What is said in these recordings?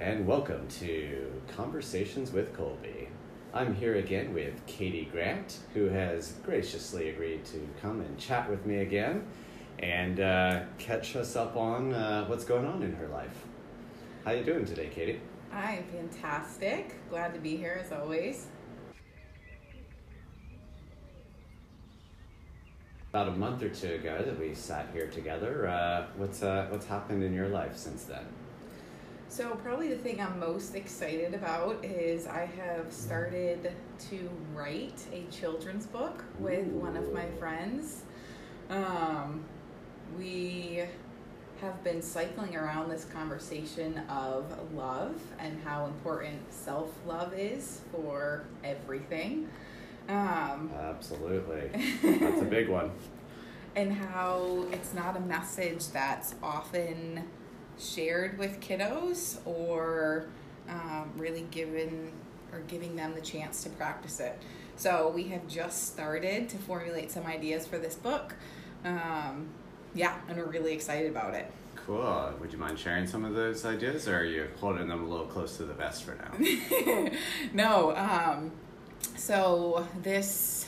and welcome to Conversations with Colby. I'm here again with Katy Grant, who has graciously agreed to come and chat with me again and uh, catch us up on uh, what's going on in her life. How you doing today, Katy? I'm fantastic. Glad to be here as always. About a month or two ago that we sat here together. Uh, what's uh, what's happened in your life since then? So, probably the thing I'm most excited about is I have started to write a children's book with one of my friends. Um, we have been cycling around this conversation of love and how important self love is for everything. Um, Absolutely, that's a big one. and how it's not a message that's often shared with kiddos or um, really given or giving them the chance to practice it. So we have just started to formulate some ideas for this book. Um, yeah, and we're really excited about it. Cool. Would you mind sharing some of those ideas, or are you holding them a little close to the vest for now? no, um, so this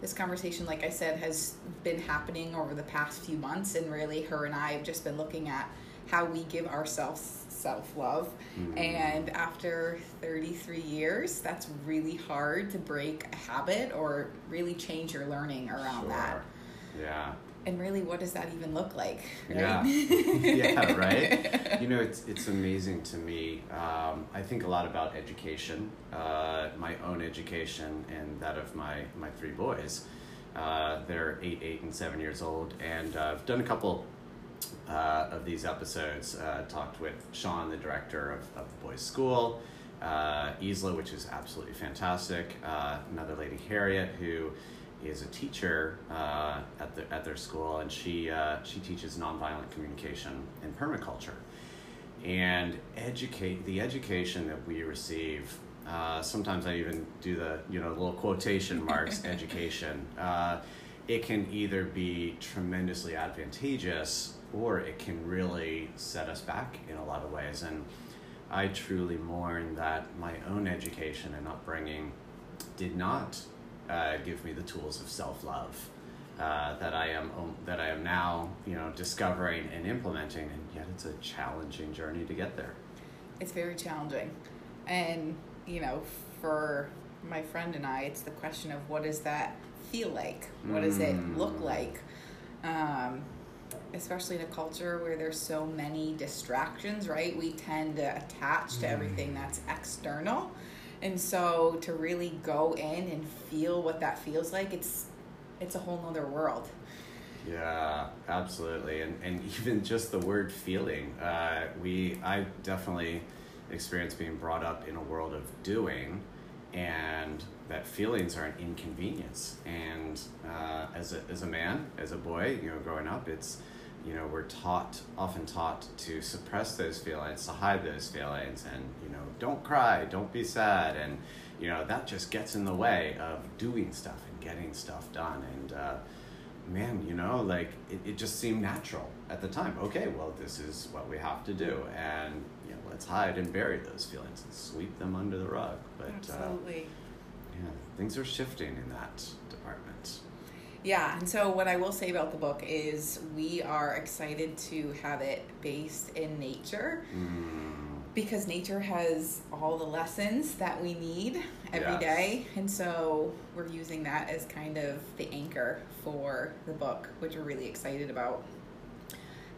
this conversation, like I said, has been happening over the past few months, and really, her and I have just been looking at how we give ourselves self love. Mhm. And after 33 years, that's really hard to break a habit or really change your learning around that. Yeah. And really, what does that even look like? Yeah. yeah, right. You know, it's it's amazing to me. Um, I think a lot about education, uh, my own education, and that of my my three boys. Uh, they're eight, eight, and seven years old, and uh, I've done a couple uh, of these episodes. Uh, talked with Sean, the director of, of the boys' school, uh, Isla, which is absolutely fantastic. Uh, another lady, Harriet, who is a teacher uh, at the at their school, and she uh, she teaches nonviolent communication and permaculture. And educate the education that we receive. Uh, sometimes I even do the you know little quotation marks education. Uh, it can either be tremendously advantageous or it can really set us back in a lot of ways. And I truly mourn that my own education and upbringing did not uh, give me the tools of self love uh, that I am um, that I am now you know discovering and implementing, and yet it's a challenging journey to get there. it's very challenging and you know for my friend and i it's the question of what does that feel like what does it look Mm. like um, especially in a culture where there's so many distractions right we tend to attach to everything Mm. that's external and so to really go in and feel what that feels like it's it's a whole nother world Yeah, absolutely, and and even just the word feeling, uh, we I definitely experienced being brought up in a world of doing, and that feelings are an inconvenience. And uh, as a as a man, as a boy, you know, growing up, it's you know we're taught often taught to suppress those feelings, to hide those feelings, and you know don't cry, don't be sad, and you know that just gets in the way of doing stuff and getting stuff done, and. Uh, man, you know, like it, it just seemed natural at the time. Okay, well, this is what we have to do, and you know, let's hide and bury those feelings and sweep them under the rug. But uh, yeah, things are shifting in that. Yeah, and so what I will say about the book is we are excited to have it based in nature Mm, because nature has all the lessons that we need every Yes. day, And so we're using that as kind of the anchor for the book, which we're really excited about.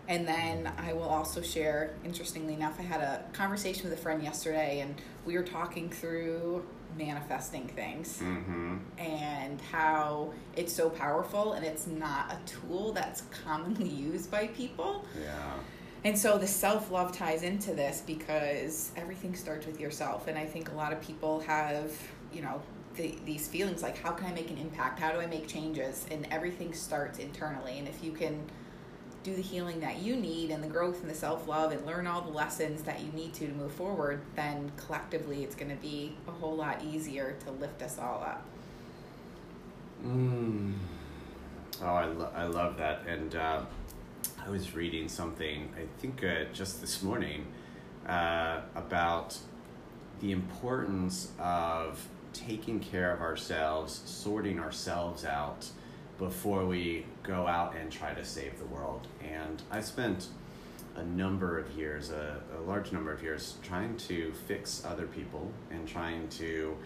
And then I will also share, interestingly enough, I had a conversation with a friend yesterday and we were talking through manifesting things hmm and how it's so powerful and it's not a tool that's commonly used by people. Yeah. And so the self love ties into this because everything starts with yourself. And I think a lot of people have, you know, the, these feelings like, how can I make an impact? How do I make changes? And everything starts internally. And if you can do the healing that you need and the growth and the self love and learn all the lessons that you need to to move forward, then collectively it's going to be a whole lot easier to lift us all up. Mm. Oh, I, lo- I love that. And uh, I was reading something, I think uh, just this morning, uh, about the importance of taking care of ourselves, sorting ourselves out before we go out and try to save the world. And I spent a number of years, a, a large number of years, trying to fix other people and trying to,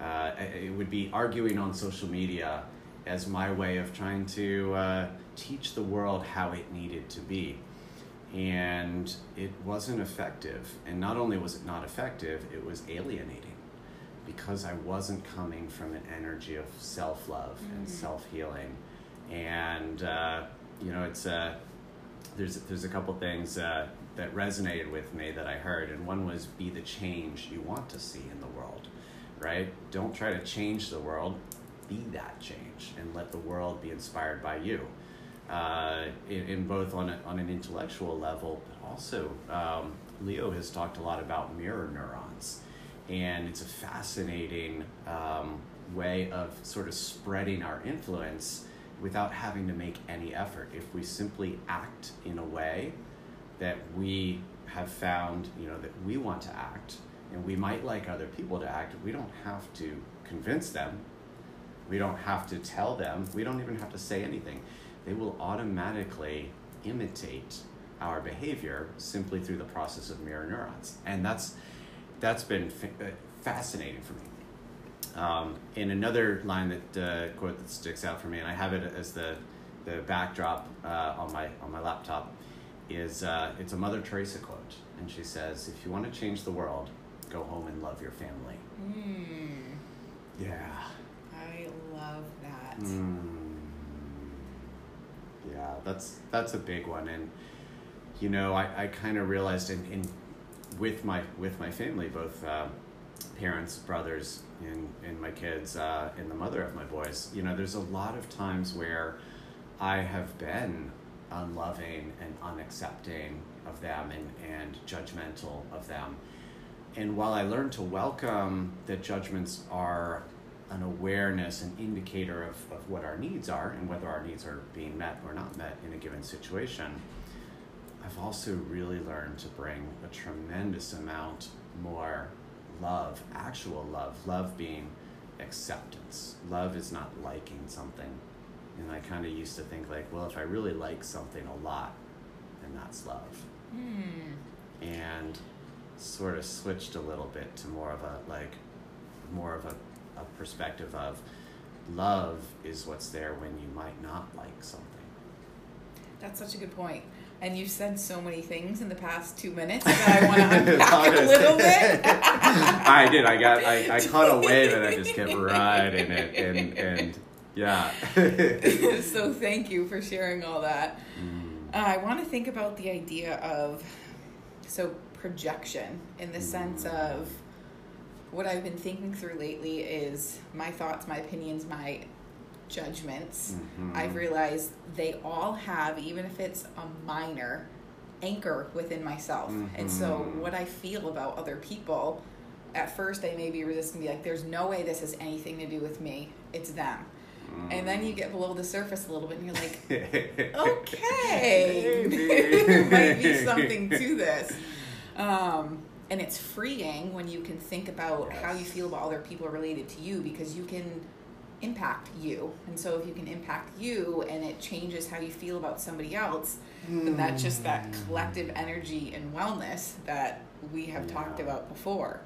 uh, it would be arguing on social media as my way of trying to uh, teach the world how it needed to be. And it wasn't effective. And not only was it not effective, it was alienating because I wasn't coming from an energy of self love mm-hmm. and self healing. And, uh, you know, it's uh, there's, there's a couple things uh, that resonated with me that I heard. And one was be the change you want to see in the world, right? Don't try to change the world, be that change and let the world be inspired by you. Uh, in, in, both on, a, on an intellectual level, but also um, Leo has talked a lot about mirror neurons and it's a fascinating um, way of sort of spreading our influence without having to make any effort. If we simply act in a way that we have found, you know, that we want to act, and we might like other people to act, we don't have to convince them. We don't have to tell them. We don't even have to say anything. They will automatically imitate our behavior simply through the process of mirror neurons. And that's that's been fa- uh, fascinating for me. Um, and another line that uh, quote that sticks out for me, and I have it as the the backdrop uh, on my on my laptop, is uh, it's a Mother Teresa quote, and she says, "If you want to change the world, go home and love your family." Mm. Yeah. I love that. Mm. Yeah, that's that's a big one, and you know, I, I kind of realized in, in with my with my family, both uh, parents, brothers, and and my kids, uh, and the mother of my boys. You know, there's a lot of times where I have been unloving and unaccepting of them and, and judgmental of them. And while I learned to welcome that judgments are an awareness, an indicator of, of what our needs are and whether our needs are being met or not met in a given situation, I've also really learned to bring a tremendous amount more love, actual love, love being acceptance. Love is not liking something. And I kind of used to think, like, well, if I really like something a lot, then that's love. Mm. And sort of switched a little bit to more of a, like, more of a, a perspective of love is what's there when you might not like something. That's such a good point. And you've said so many things in the past two minutes that I want to unpack a little bit. I did. I got. I, I caught a wave and I just kept riding it, and and yeah. so thank you for sharing all that. Mm. Uh, I want to think about the idea of so projection in the mm. sense of what I've been thinking through lately is my thoughts, my opinions, my judgments, mm-hmm. I've realized they all have, even if it's a minor, anchor within myself. Mm-hmm. And so, mm-hmm. what I feel about other people, at first I may be resisting, be like, there's no way this has anything to do with me, it's them. Mm. And then you get below the surface a little bit and you're like, okay, there might be something to this. Um, and it's freeing when you can think about yes. how you feel about other people related to you because you can impact you. And so if you can impact you and it changes how you feel about somebody else, mm. then that's just that hmm. collective energy and wellness that we have yeah. talked about before.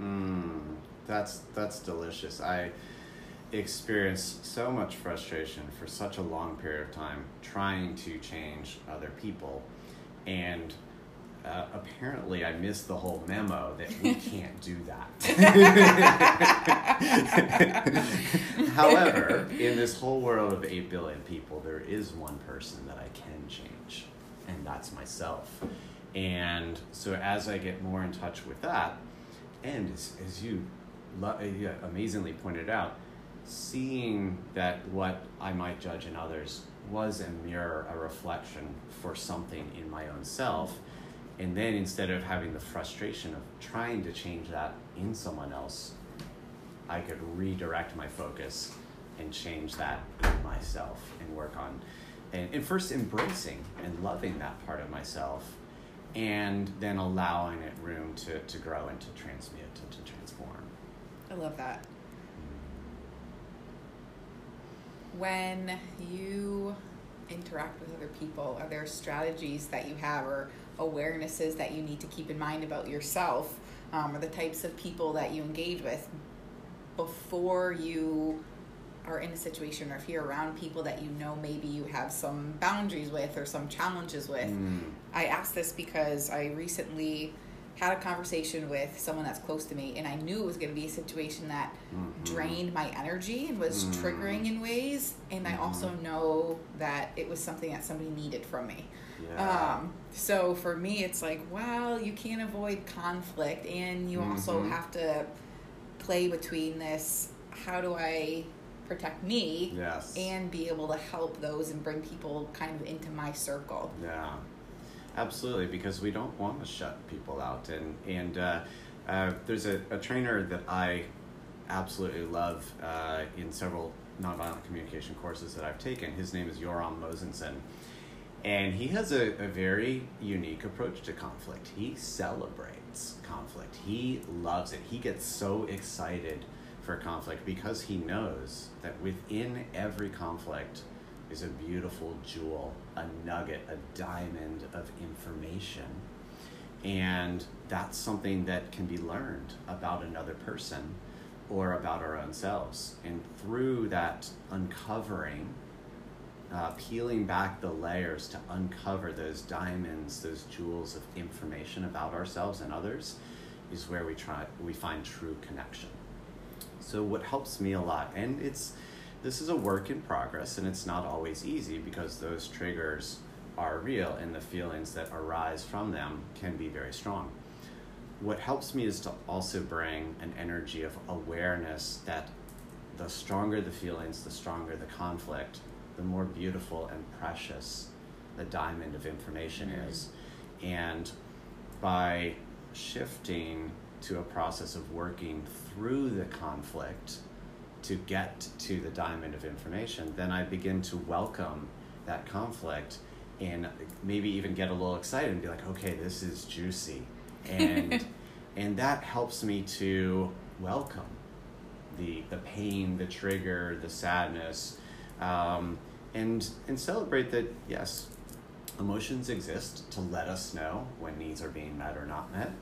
Mm. That's that's delicious. I experienced so much frustration for such a long period of time trying to change other people and uh, apparently I missed the whole memo that we can't do that. However, in this whole world of 8 billion people, there is one person that I can change, and that's myself. And so as I get more in touch with that, and as, as you lo- amazingly pointed out, seeing that what I might judge in others was a mirror, a reflection for something in my own self and then instead of having the frustration of trying to change that in someone else, I could redirect my focus and change that in myself and work on and, and first embracing and loving that part of myself and then allowing it room to, to grow and to transmute and to transform. I love that. Mm-hmm. When you interact with other people, are there strategies that you have or awarenesses that you need to keep in mind about yourself um, or the types of people that you engage with before you are in a situation or if you're around people that you know maybe you have some boundaries with or some challenges with? Mm. I ask this because I recently had a conversation with someone that's close to me and I knew it was going to be a situation that Mhm. drained my energy and was Mm. triggering in ways and I also Mhm. know that it was something that somebody needed from me. Yeah. Um, so for me it's like, well, you can't avoid conflict and you also Mhm. have to play between this how do I protect me yes. and be able to help those and bring people kind of into my circle. Yeah, absolutely. Because we don't want to shut people out, and and uh, uh, there's a, a trainer that I absolutely love uh, in several nonviolent communication courses that I've taken. His name is Yoram Mosenzon. And he has a, a very unique approach to conflict. He celebrates conflict. He loves it. He gets so excited for conflict because he knows that within every conflict is a beautiful jewel, a nugget, a diamond of information. And that's something that can be learned about another person or about our own selves. And through that uncovering, uh, peeling back the layers to uncover those diamonds, those jewels of information about ourselves and others, is where we try we find true connection. So what helps me a lot, and it's this is a work in progress, and it's not always easy because those triggers are real, and the feelings that arise from them can be very strong. What helps me is to also bring an energy of awareness that the stronger the feelings, the stronger the conflict, the more beautiful and precious the diamond of information Mhm. is. And by shifting to a process of working through the conflict to get to the diamond of information, then I begin to welcome that conflict and maybe even get a little excited and be like, okay, this is juicy. And and that helps me to welcome the the pain, the trigger, the sadness, um, and and celebrate that yes, emotions exist to let us know when needs are being met or not met,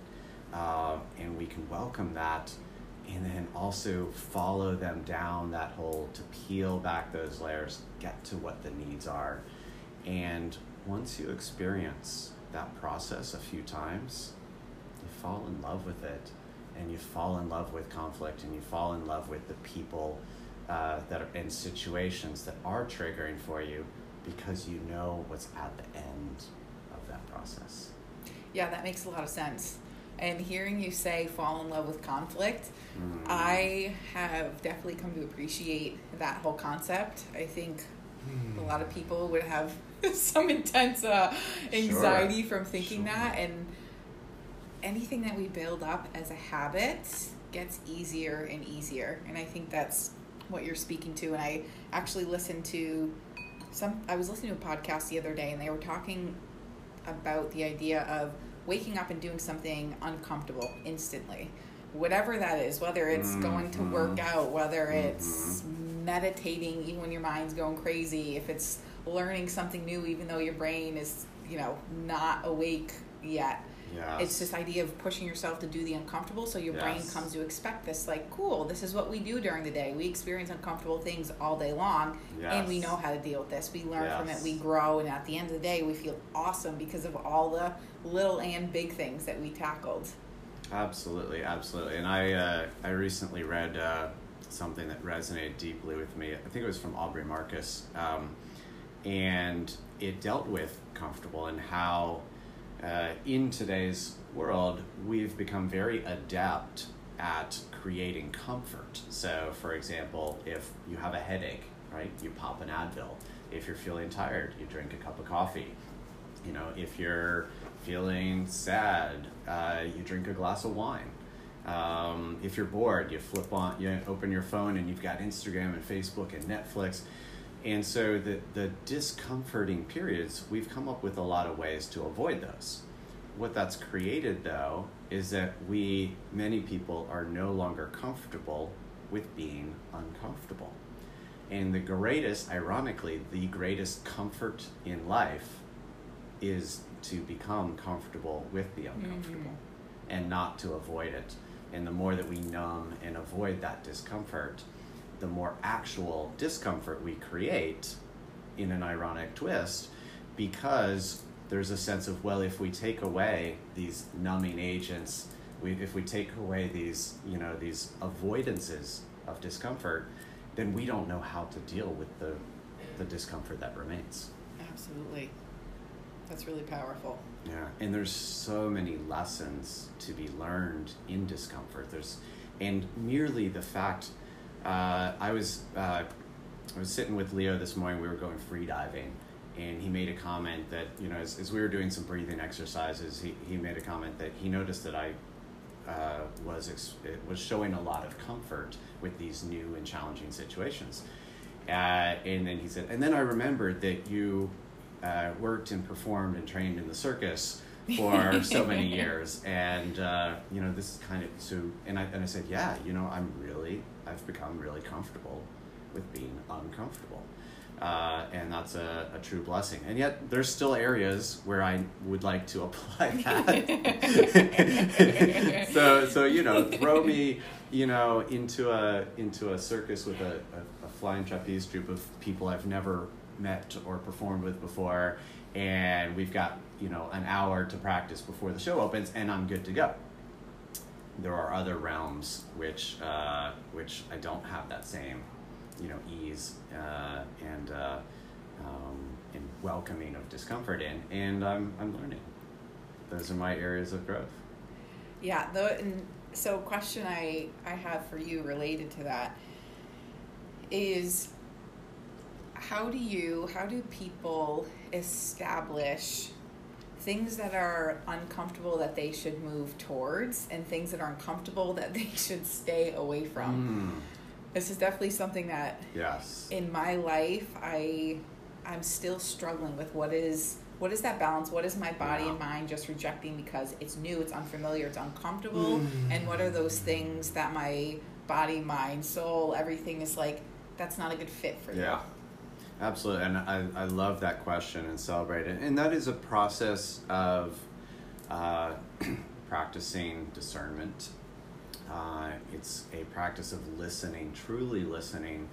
uh, and we can welcome that, and then also follow them down that hole to peel back those layers, get to what the needs are, and once you experience that process a few times, you fall in love with it and you fall in love with conflict and you fall in love with the people uh, that are in situations that are triggering for you because you know what's at the end of that process. Yeah, that makes a lot of sense. And hearing you say fall in love with conflict, Mm. I have definitely come to appreciate that whole concept. I think a lot of people would have some intense uh, anxiety from thinking Sure. that. And anything that we build up as a habit gets easier and easier. And I think that's what you're speaking to. And I actually listened to some, I was listening to a podcast the other day and they were talking about the idea of waking up and doing something uncomfortable instantly. Whatever that is, whether it's going to work Mhm. out, whether it's meditating even when your mind's going crazy, if it's learning something new even though your brain is, you know, not awake yet. Yes. It's this idea of pushing yourself to do the uncomfortable so your brain comes to expect this like, cool, this is what we do during the day. We experience uncomfortable things all day long and we know how to deal with this. We learn from it, we grow, and at the end of the day, we feel awesome because of all the little and big things that we tackled. Absolutely, absolutely. And I uh, I recently read uh, something that resonated deeply with me. I think it was from Aubrey Marcus, um, and it dealt with comfortable and how uh, in today's world we've become very adept at creating comfort. So, for example, if you have a headache, right, you pop an Advil. If you're feeling tired, you drink a cup of coffee. You know, if you're feeling sad, uh, you drink a glass of wine. Um, if you're bored, you flip on, you open your phone, and you've got Instagram and Facebook and Netflix. And so the the discomforting periods, we've come up with a lot of ways to avoid those. what that's created though is that we many people are no longer comfortable with being uncomfortable and the greatest ironically the greatest comfort in life is to become comfortable with the uncomfortable mm-hmm. and not to avoid it and the more that we numb and avoid that discomfort the more actual discomfort we create in an ironic twist because there's a sense of well if we take away these numbing agents we, if we take away these you know these avoidances of discomfort then we don't know how to deal with the the discomfort that remains. Absolutely. That's really powerful. Yeah and there's so many lessons to be learned in discomfort. There's and merely the fact uh, i was uh, i was sitting with leo this morning. We were going free diving and he made a comment that you know as, as we were doing some breathing exercises he, he made a comment that he noticed that i uh, was ex- was showing a lot of comfort with these new and challenging situations. Uh, and then he said and then i remembered that you uh, worked and performed and trained in the circus for so many years and uh, you know this is kind of so and I, and I said yeah you know i'm really i've become really comfortable with being uncomfortable uh, and that's a, a, true blessing. And yet, there's still areas where I would like to apply that. so, so you know, throw me, you know, into a into a circus with a, a, a flying trapeze troupe of people I've never met or performed with before, and we've got you know an hour to practice before the show opens, and I'm good to go. There are other realms which uh, which I don't have that same you know ease uh, and uh, um, and welcoming of discomfort in, and I'm I'm learning. Those are my areas of growth. Yeah, the and so question I I have for you related to that is how do you how do people establish things that are uncomfortable that they should move towards and things that are uncomfortable that they should stay away from? Mm this is definitely something that yes. in my life i i'm still struggling with what is what is that balance? What is my body yeah. and mind just rejecting because it's new it's unfamiliar it's uncomfortable? Mm. and what are those things that my body mind soul everything is like that's not a good fit for yeah absolutely and I, I love that question and celebrate it and that is a process of uh, practicing discernment uh, it's a practice of listening, truly listening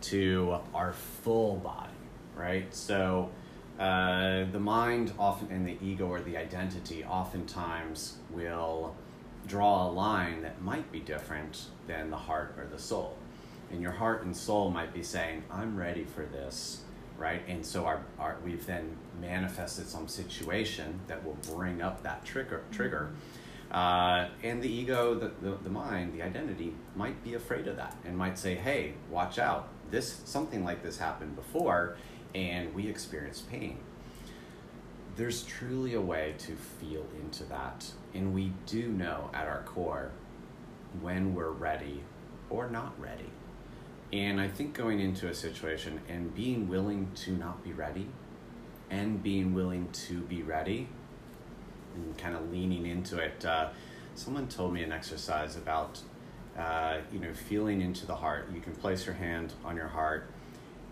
to our full body, right? So uh, the mind often and the ego or the identity oftentimes will draw a line that might be different than the heart or the soul. And your heart and soul might be saying, I'm ready for this, right? And so our, our we've then manifested some situation that will bring up that trigger trigger. Mm-hmm uh, and the ego, the, the, the mind, the identity might be afraid of that and might say, hey, watch out. This something like this happened before and we experienced pain. There's truly a way to feel into that. And we do know at our core when we're ready or not ready. And I think going into a situation and being willing to not be ready and being willing to be ready and kind of leaning into it. Uh, someone told me an exercise about uh, you know feeling into the heart. You can place your hand on your heart,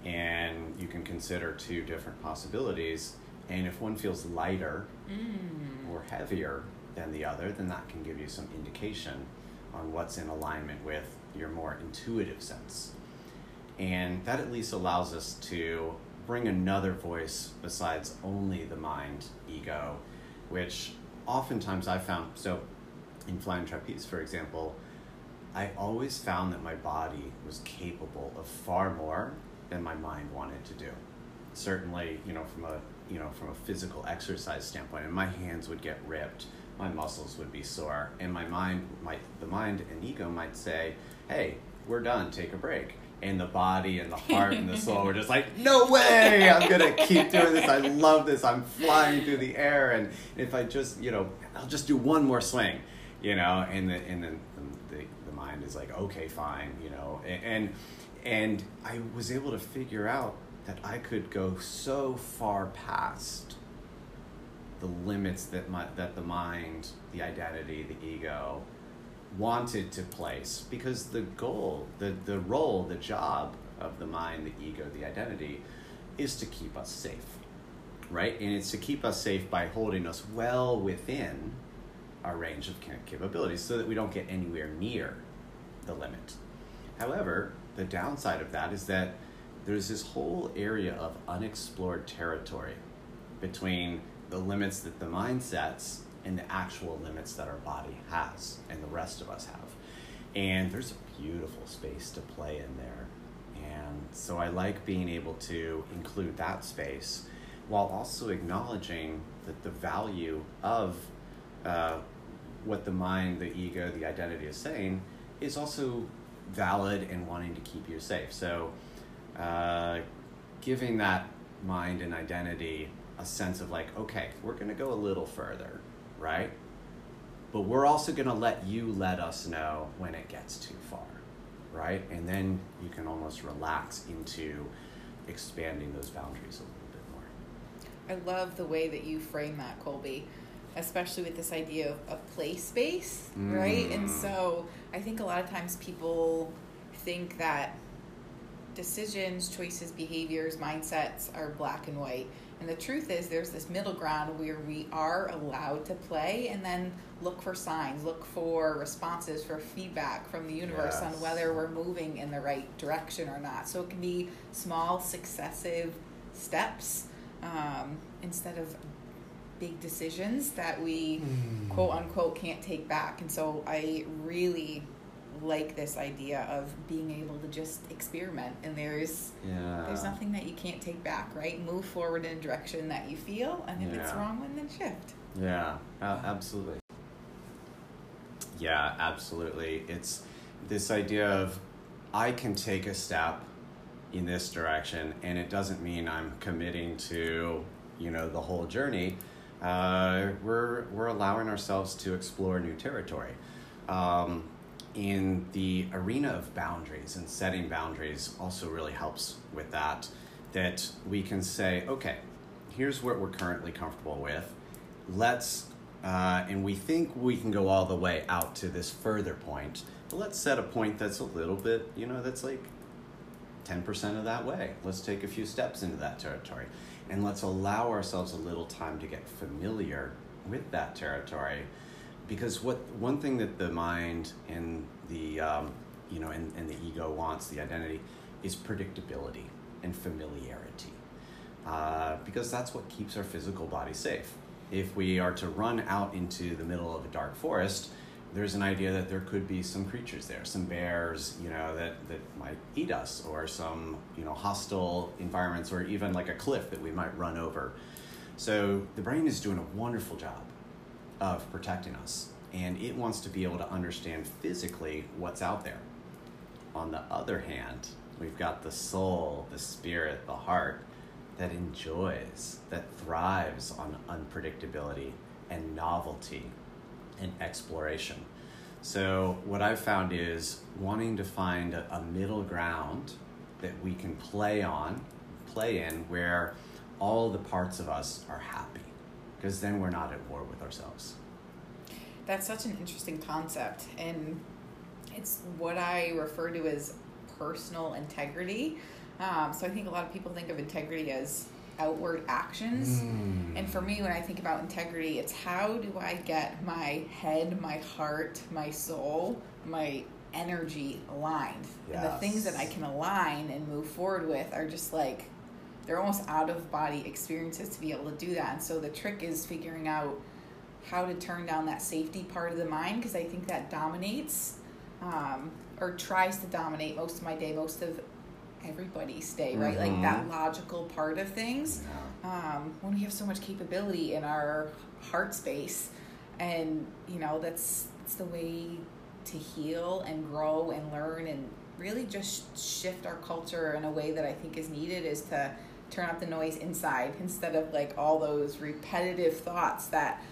and you can consider two different possibilities. And if one feels lighter mm. or heavier than the other, then that can give you some indication on what's in alignment with your more intuitive sense. And that at least allows us to bring another voice besides only the mind, ego, which oftentimes I found so in flying trapeze, for example, I always found that my body was capable of far more than my mind wanted to do. Certainly, you know, from a you know from a physical exercise standpoint, and my hands would get ripped, my muscles would be sore, and my mind might the mind and ego might say, "Hey, we're done. Take a break." And the body and the heart and the soul were just like, no way, I'm gonna keep doing this. I love this. I'm flying through the air, and if I just, you know, I'll just do one more swing, you know, and the and then the, the, the mind is like, okay, fine, you know, and and I was able to figure out that I could go so far past the limits that my, that the mind, the identity, the ego wanted to place because the goal, the, the role, the job of the mind, the ego, the identity is to keep us safe, right? And it's to keep us safe by holding us well within our range of capabilities so that we don't get anywhere near the limit. However, the downside of that is that there's this whole area of unexplored territory between the limits that the mind sets and the actual limits that our body has and the rest of us have. And there's a beautiful space to play in there. And so I like being able to include that space while also acknowledging that the value of uh, what the mind, the ego, the identity is saying is also valid and wanting to keep you safe. So, uh, giving that mind and identity a sense of like, okay, we're going to go a little further, right? But we're also going to let you let us know when it gets too far, right? And then you can almost relax into expanding those boundaries a little bit more. I love the way that you frame that, Colby especially with this idea of, of play space, mm. right? And mm. so I think a lot of times people think that decisions, choices, behaviors, mindsets are black and white. And the truth is, there's this middle ground where we are allowed to play and then look for signs, look for responses, for feedback from the universe yes. on whether we're moving in the right direction or not. So it can be small, successive steps um, instead of big decisions that we mm. quote unquote can't take back. And so I really like this idea of being able to just experiment and there's yeah. there's nothing that you can't take back right move forward in a direction that you feel and if yeah. it's wrong then shift yeah uh, absolutely yeah absolutely it's this idea of i can take a step in this direction and it doesn't mean i'm committing to you know the whole journey uh, we're, we're allowing ourselves to explore new territory. Um, in the arena of boundaries and setting boundaries also really helps with that. That we can say, okay, here's what we're currently comfortable with. Let's, uh, and we think we can go all the way out to this further point, but let's set a point that's a little bit, you know, that's like 10% of that way. Let's take a few steps into that territory and let's allow ourselves a little time to get familiar with that territory because what one thing that the mind and the um, you know and, and the ego wants the identity is predictability and familiarity uh, because that's what keeps our physical body safe if we are to run out into the middle of a dark forest there's an idea that there could be some creatures there, some bears, you know, that, that might eat us, or some, you know, hostile environments, or even like a cliff that we might run over. So the brain is doing a wonderful job of protecting us, and it wants to be able to understand physically what's out there. On the other hand, we've got the soul, the spirit, the heart that enjoys, that thrives on unpredictability and novelty and exploration. So, what I've found is wanting to find a, middle ground that we can play on, play in, where all the parts of us are happy, because then we're not at war with ourselves. That's such an interesting concept, and it's what I refer to as personal integrity. Um, so I think a lot of people think of integrity as outward actions. Mm. And for me, when I think about integrity, it's how do I get my head, my heart, my soul, my energy aligned? Yes. And the things that I can align and move forward with are just like, they're almost out of body experiences to be able to do that. And so the trick is figuring out how to turn down that safety part of the mind because I think that dominates um, or tries to dominate most of my day, most of everybody's day, right? Mm-hmm. Like that mm-hmm. logical part of things. Yeah. Um, when we have so much capability in our heart space, and you know that's that's the way to heal and grow and learn and really just shift our culture in a way that I think is needed is to turn up the noise inside instead of like all those repetitive thoughts that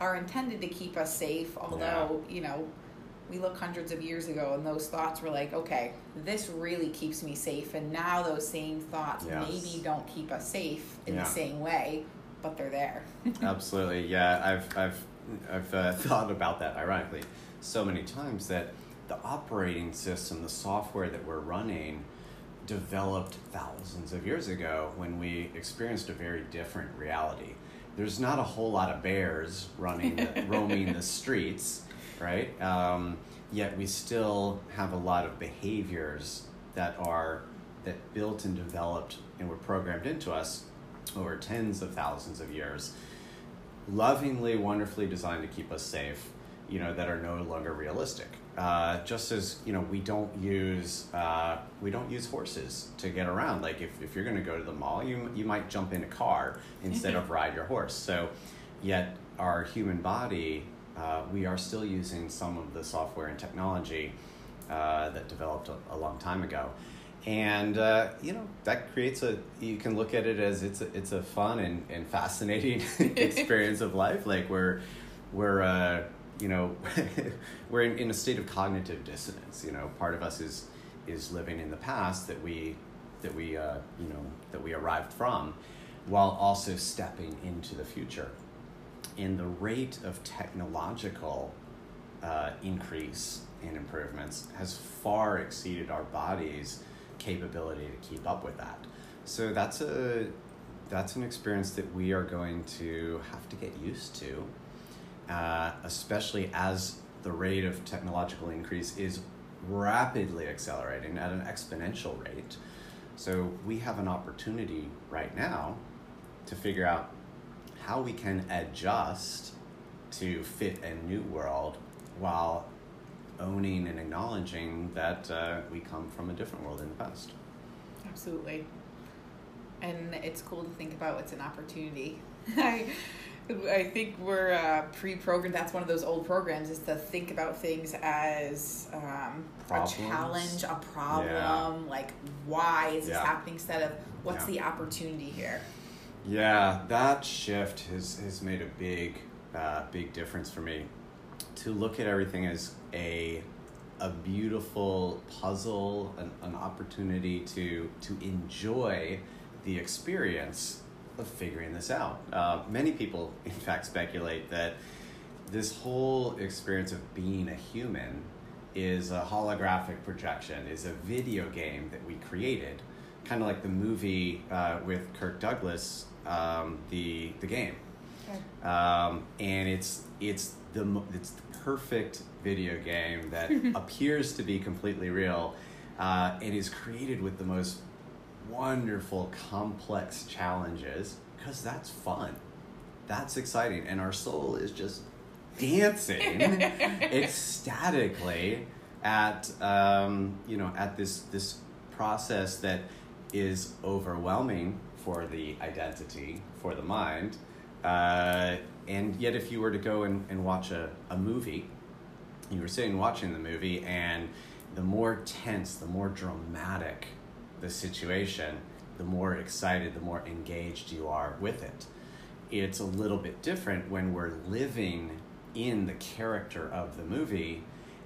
are intended to keep us safe although yeah. you know we look hundreds of years ago and those thoughts were like okay this really keeps me safe and now those same thoughts yes. maybe don't keep us safe in yeah. the same way but they're there. Absolutely, yeah. I've I've I've uh, thought about that ironically so many times that the operating system, the software that we're running, developed thousands of years ago when we experienced a very different reality. There's not a whole lot of bears running, the, roaming the streets, right? Um, yet we still have a lot of behaviors that are that built and developed and were programmed into us over tens of thousands of years, lovingly, wonderfully designed to keep us safe, you know, that are no longer realistic. Uh, just as you know, we don't use uh, we don't use horses to get around. Like if, if you're going to go to the mall, you you might jump in a car instead of ride your horse. So, yet our human body, uh, we are still using some of the software and technology uh, that developed a, a long time ago and uh, you know that creates a you can look at it as it's a, it's a fun and, and fascinating experience of life like we're we're uh, you know we're in, in a state of cognitive dissonance you know. Part of us is is living in the past that we that we uh, you know that we arrived from while also stepping into the future. And the rate of technological uh, increase and improvements has far exceeded our bodies capability to keep up with that. So that's a that's an experience that we are going to have to get used to, uh, especially as the rate of technological increase is rapidly accelerating at an exponential rate. So we have an opportunity right now to figure out how we can adjust to fit a new world while owning and acknowledging that uh, we come from a different world in the past. Absolutely. And it's cool to think about it's an opportunity. I, think we're uh, pre-programmed. That's one of those old programs is to think about things as um, a challenge, a problem. Yeah. Like, why is this happening? Instead of what's yeah. the opportunity here? Yeah, that shift has has made a big, uh, big difference for me. To look at everything as a a beautiful puzzle, an, an opportunity to to enjoy the experience of figuring this out. Uh, many people, in fact, speculate that this whole experience of being a human is a holographic projection, is a video game that we created, kind of like the movie uh, with Kirk Douglas, um, the the game, okay. um, and it's it's the it's the perfect video game that appears to be completely real uh, and is created with the most wonderful, complex challenges because that's fun. That's exciting. And our soul is just dancing ecstatically at um, you know at this this process that is overwhelming for the identity for the mind uh, and yet if you were to go and, and watch a, a movie you were sitting watching the movie and the more tense the more dramatic the situation the more excited the more engaged you are with it. It's a little bit different when we're living in the character of the movie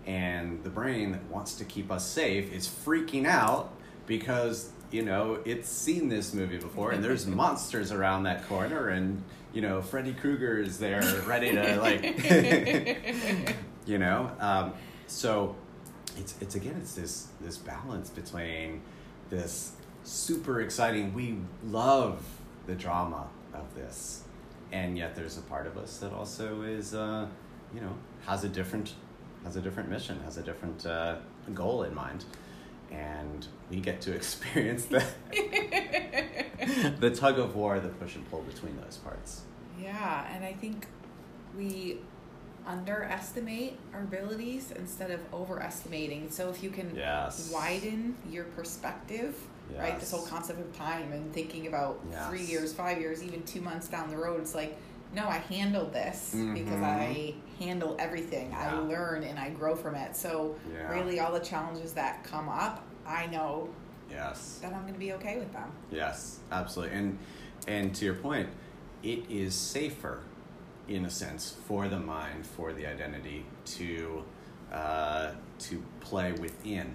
and the brain that wants to keep us safe is freaking out because you know it's seen this movie before and there's monsters around that corner and you know freddy krueger is there ready to like you know um, so it's it's again it's this this balance between this super exciting we love the drama of this. And yet there's a part of us that also is uh, you know has a different has a different mission has a different uh, goal in mind. And we get to experience the the tug of war the push and pull between those parts. Yeah and i think we underestimate our abilities instead of overestimating. So if you can yes. widen your perspective, yes. right? This whole concept of time and thinking about yes. three years, five years, even two months down the road, it's like, no, I handled this mm-hmm. because I handle everything. Yeah. I learn and I grow from it. So yeah. really all the challenges that come up, I know yes that I'm going to be okay with them. Yes, absolutely. And and to your point, it is safer in a sense, for the mind, for the identity to uh, to play within,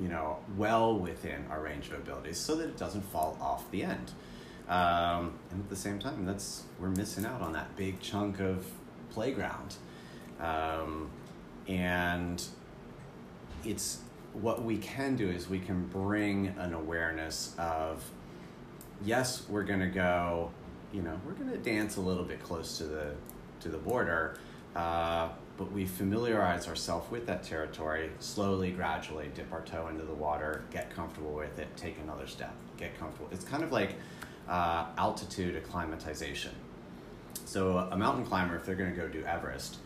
you know, well within our range of abilities, so that it doesn't fall off the end. Um, and at the same time, that's we're missing out on that big chunk of playground. Um, and it's what we can do is we can bring an awareness of yes, we're going to go, you know, we're going to dance a little bit close to the to the border, uh, but we familiarize ourselves with that territory slowly, gradually, dip our toe into the water, get comfortable with it, take another step, get comfortable. It's kind of like uh, altitude acclimatization. So a mountain climber, if they're going to go do Everest,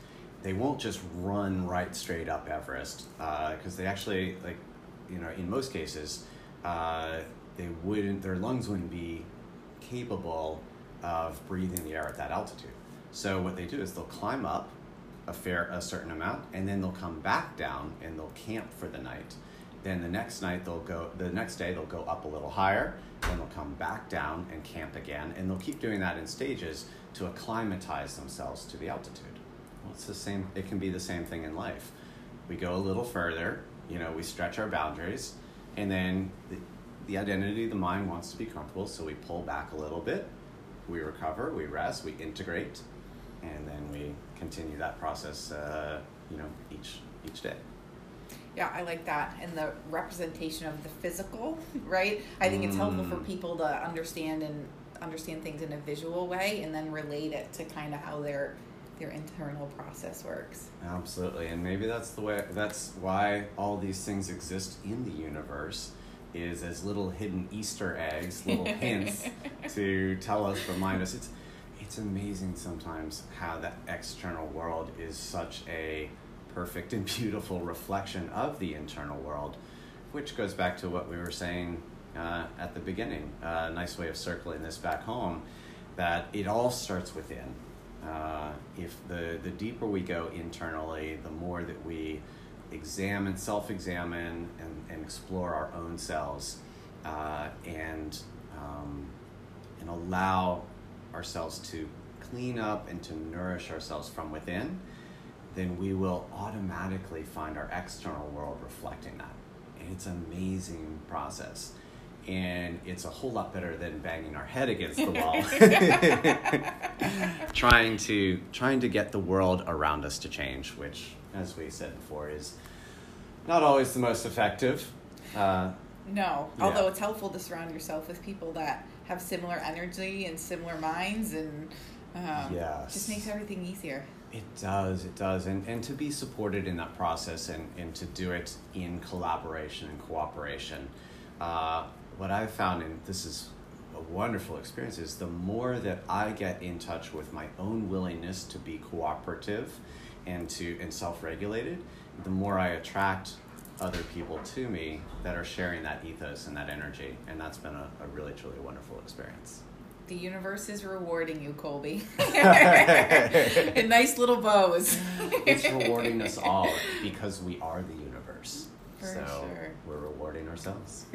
they won't just run right straight up Everest because uh, they actually like, you know, in most cases, uh, they wouldn't, their lungs wouldn't be capable of breathing the air at that altitude. So what they do is they'll climb up a fair, a certain amount, and then they'll come back down and they'll camp for the night. Then the next night they'll go, the next day they'll go up a little higher, then they'll come back down and camp again, and they'll keep doing that in stages to acclimatize themselves to the altitude. Well, it's the same. It can be the same thing in life. We go a little further, you know, we stretch our boundaries, and then the, the identity of the mind wants to be comfortable, so we pull back a little bit, we recover, we rest, we integrate, and then we continue that process, uh, you know, each each day. Yeah, I like that. And the representation of the physical, right? I think it's helpful for mm. people to understand and understand things in a visual way and then relate it to kind of how their their internal process works. Absolutely. And maybe that's the way that's why all these things exist in the universe is as little hidden Easter eggs, little hints to tell us, remind us. It's it's amazing sometimes how that external world is such a perfect and beautiful reflection of the internal world, which goes back to what we were saying uh, at the beginning. A uh, nice way of circling this back home that it all starts within. Uh, if the, the deeper we go internally, the more that we examine, self examine, and, and explore our own selves uh, and, um, and allow ourselves to clean up and to nourish ourselves from within, then we will automatically find our external world reflecting that. And it's an amazing process. And it's a whole lot better than banging our head against the wall, trying to trying to get the world around us to change, which, as we said before, is not always the most effective. Uh, no, yeah. although it's helpful to surround yourself with people that have similar energy and similar minds and um, yes. just makes everything easier. It does, it does. And, and to be supported in that process and, and to do it in collaboration and cooperation. Uh, what I've found, and this is a wonderful experience, is the more that I get in touch with my own willingness to be cooperative and to and self-regulated, the more I attract other people to me that are sharing that ethos and that energy. And that's been a, a really, truly wonderful experience. The universe is rewarding you, Colby. In nice little bows. it's rewarding us all because we are the universe. For so sure. we're rewarding ourselves.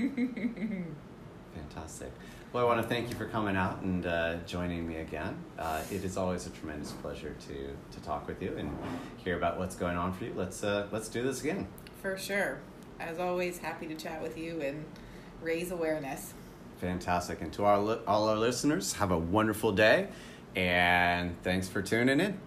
Fantastic. Well, I want to thank you for coming out and uh, joining me again. Uh, it is always a tremendous pleasure to to talk with you and hear about what's going on for you. Let's uh, let's do this again. For sure. As always, happy to chat with you and raise awareness. Fantastic. And to our li- all our listeners, have a wonderful day and thanks for tuning in.